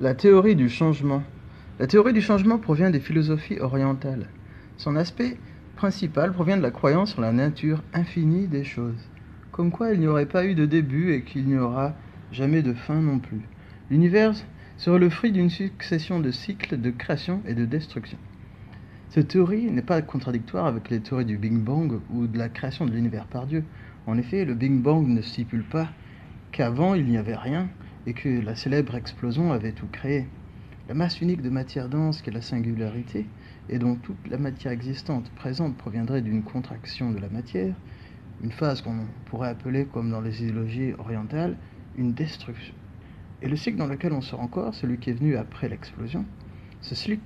La théorie du changement. La théorie du changement provient des philosophies orientales. Son aspect principal provient de la croyance sur la nature infinie des choses, comme quoi il n'y aurait pas eu de début et qu'il n'y aura jamais de fin non plus. L'univers serait le fruit d'une succession de cycles de création et de destruction. Cette théorie n'est pas contradictoire avec les théories du Big Bang ou de la création de l'univers par Dieu. En effet, le Big Bang ne stipule pas qu'avant il n'y avait rien et que la célèbre explosion avait tout créé. La masse unique de matière dense qu'est la singularité, et dont toute la matière existante présente proviendrait d'une contraction de la matière, une phase qu'on pourrait appeler, comme dans les idéologies orientales, une destruction. Et le cycle dans lequel on sort encore, celui qui est venu après l'explosion, ce cycle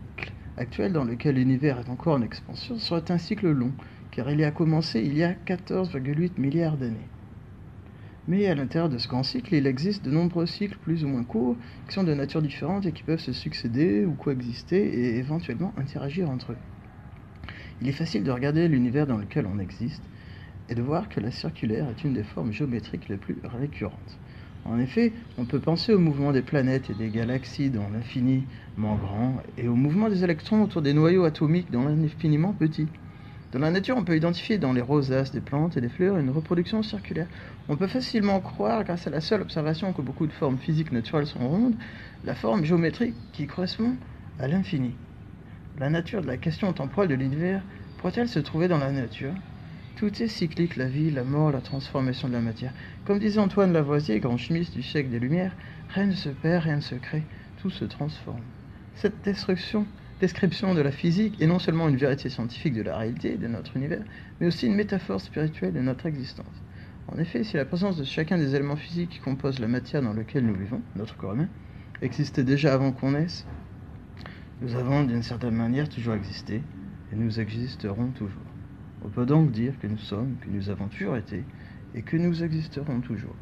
actuel dans lequel l'univers est encore en expansion, serait un cycle long, car il y a commencé il y a 14,8 milliards d'années. Mais à l'intérieur de ce grand cycle, il existe de nombreux cycles plus ou moins courts qui sont de nature différente et qui peuvent se succéder ou coexister et éventuellement interagir entre eux. Il est facile de regarder l'univers dans lequel on existe et de voir que la circulaire est une des formes géométriques les plus récurrentes. En effet, on peut penser au mouvement des planètes et des galaxies dans l'infiniment grand et au mouvement des électrons autour des noyaux atomiques dans l'infiniment petit. Dans la nature, on peut identifier dans les rosaces des plantes et des fleurs une reproduction circulaire. On peut facilement croire, grâce à la seule observation que beaucoup de formes physiques naturelles sont rondes, la forme géométrique qui correspond à l'infini. La nature de la question temporelle de l'univers pourrait-elle se trouver dans la nature? Tout est cyclique, la vie, la mort, la transformation de la matière. Comme disait Antoine Lavoisier, grand chimiste du siècle des Lumières, rien ne se perd, rien ne se crée, tout se transforme. Cette destruction description de la physique est non seulement une vérité scientifique de la réalité de notre univers, mais aussi une métaphore spirituelle de notre existence. En effet, si la présence de chacun des éléments physiques qui composent la matière dans laquelle nous vivons, notre corps humain, existait déjà avant qu'on naisse, nous avons d'une certaine manière toujours existé et nous existerons toujours. On peut donc dire que nous sommes, que nous avons toujours été et que nous existerons toujours.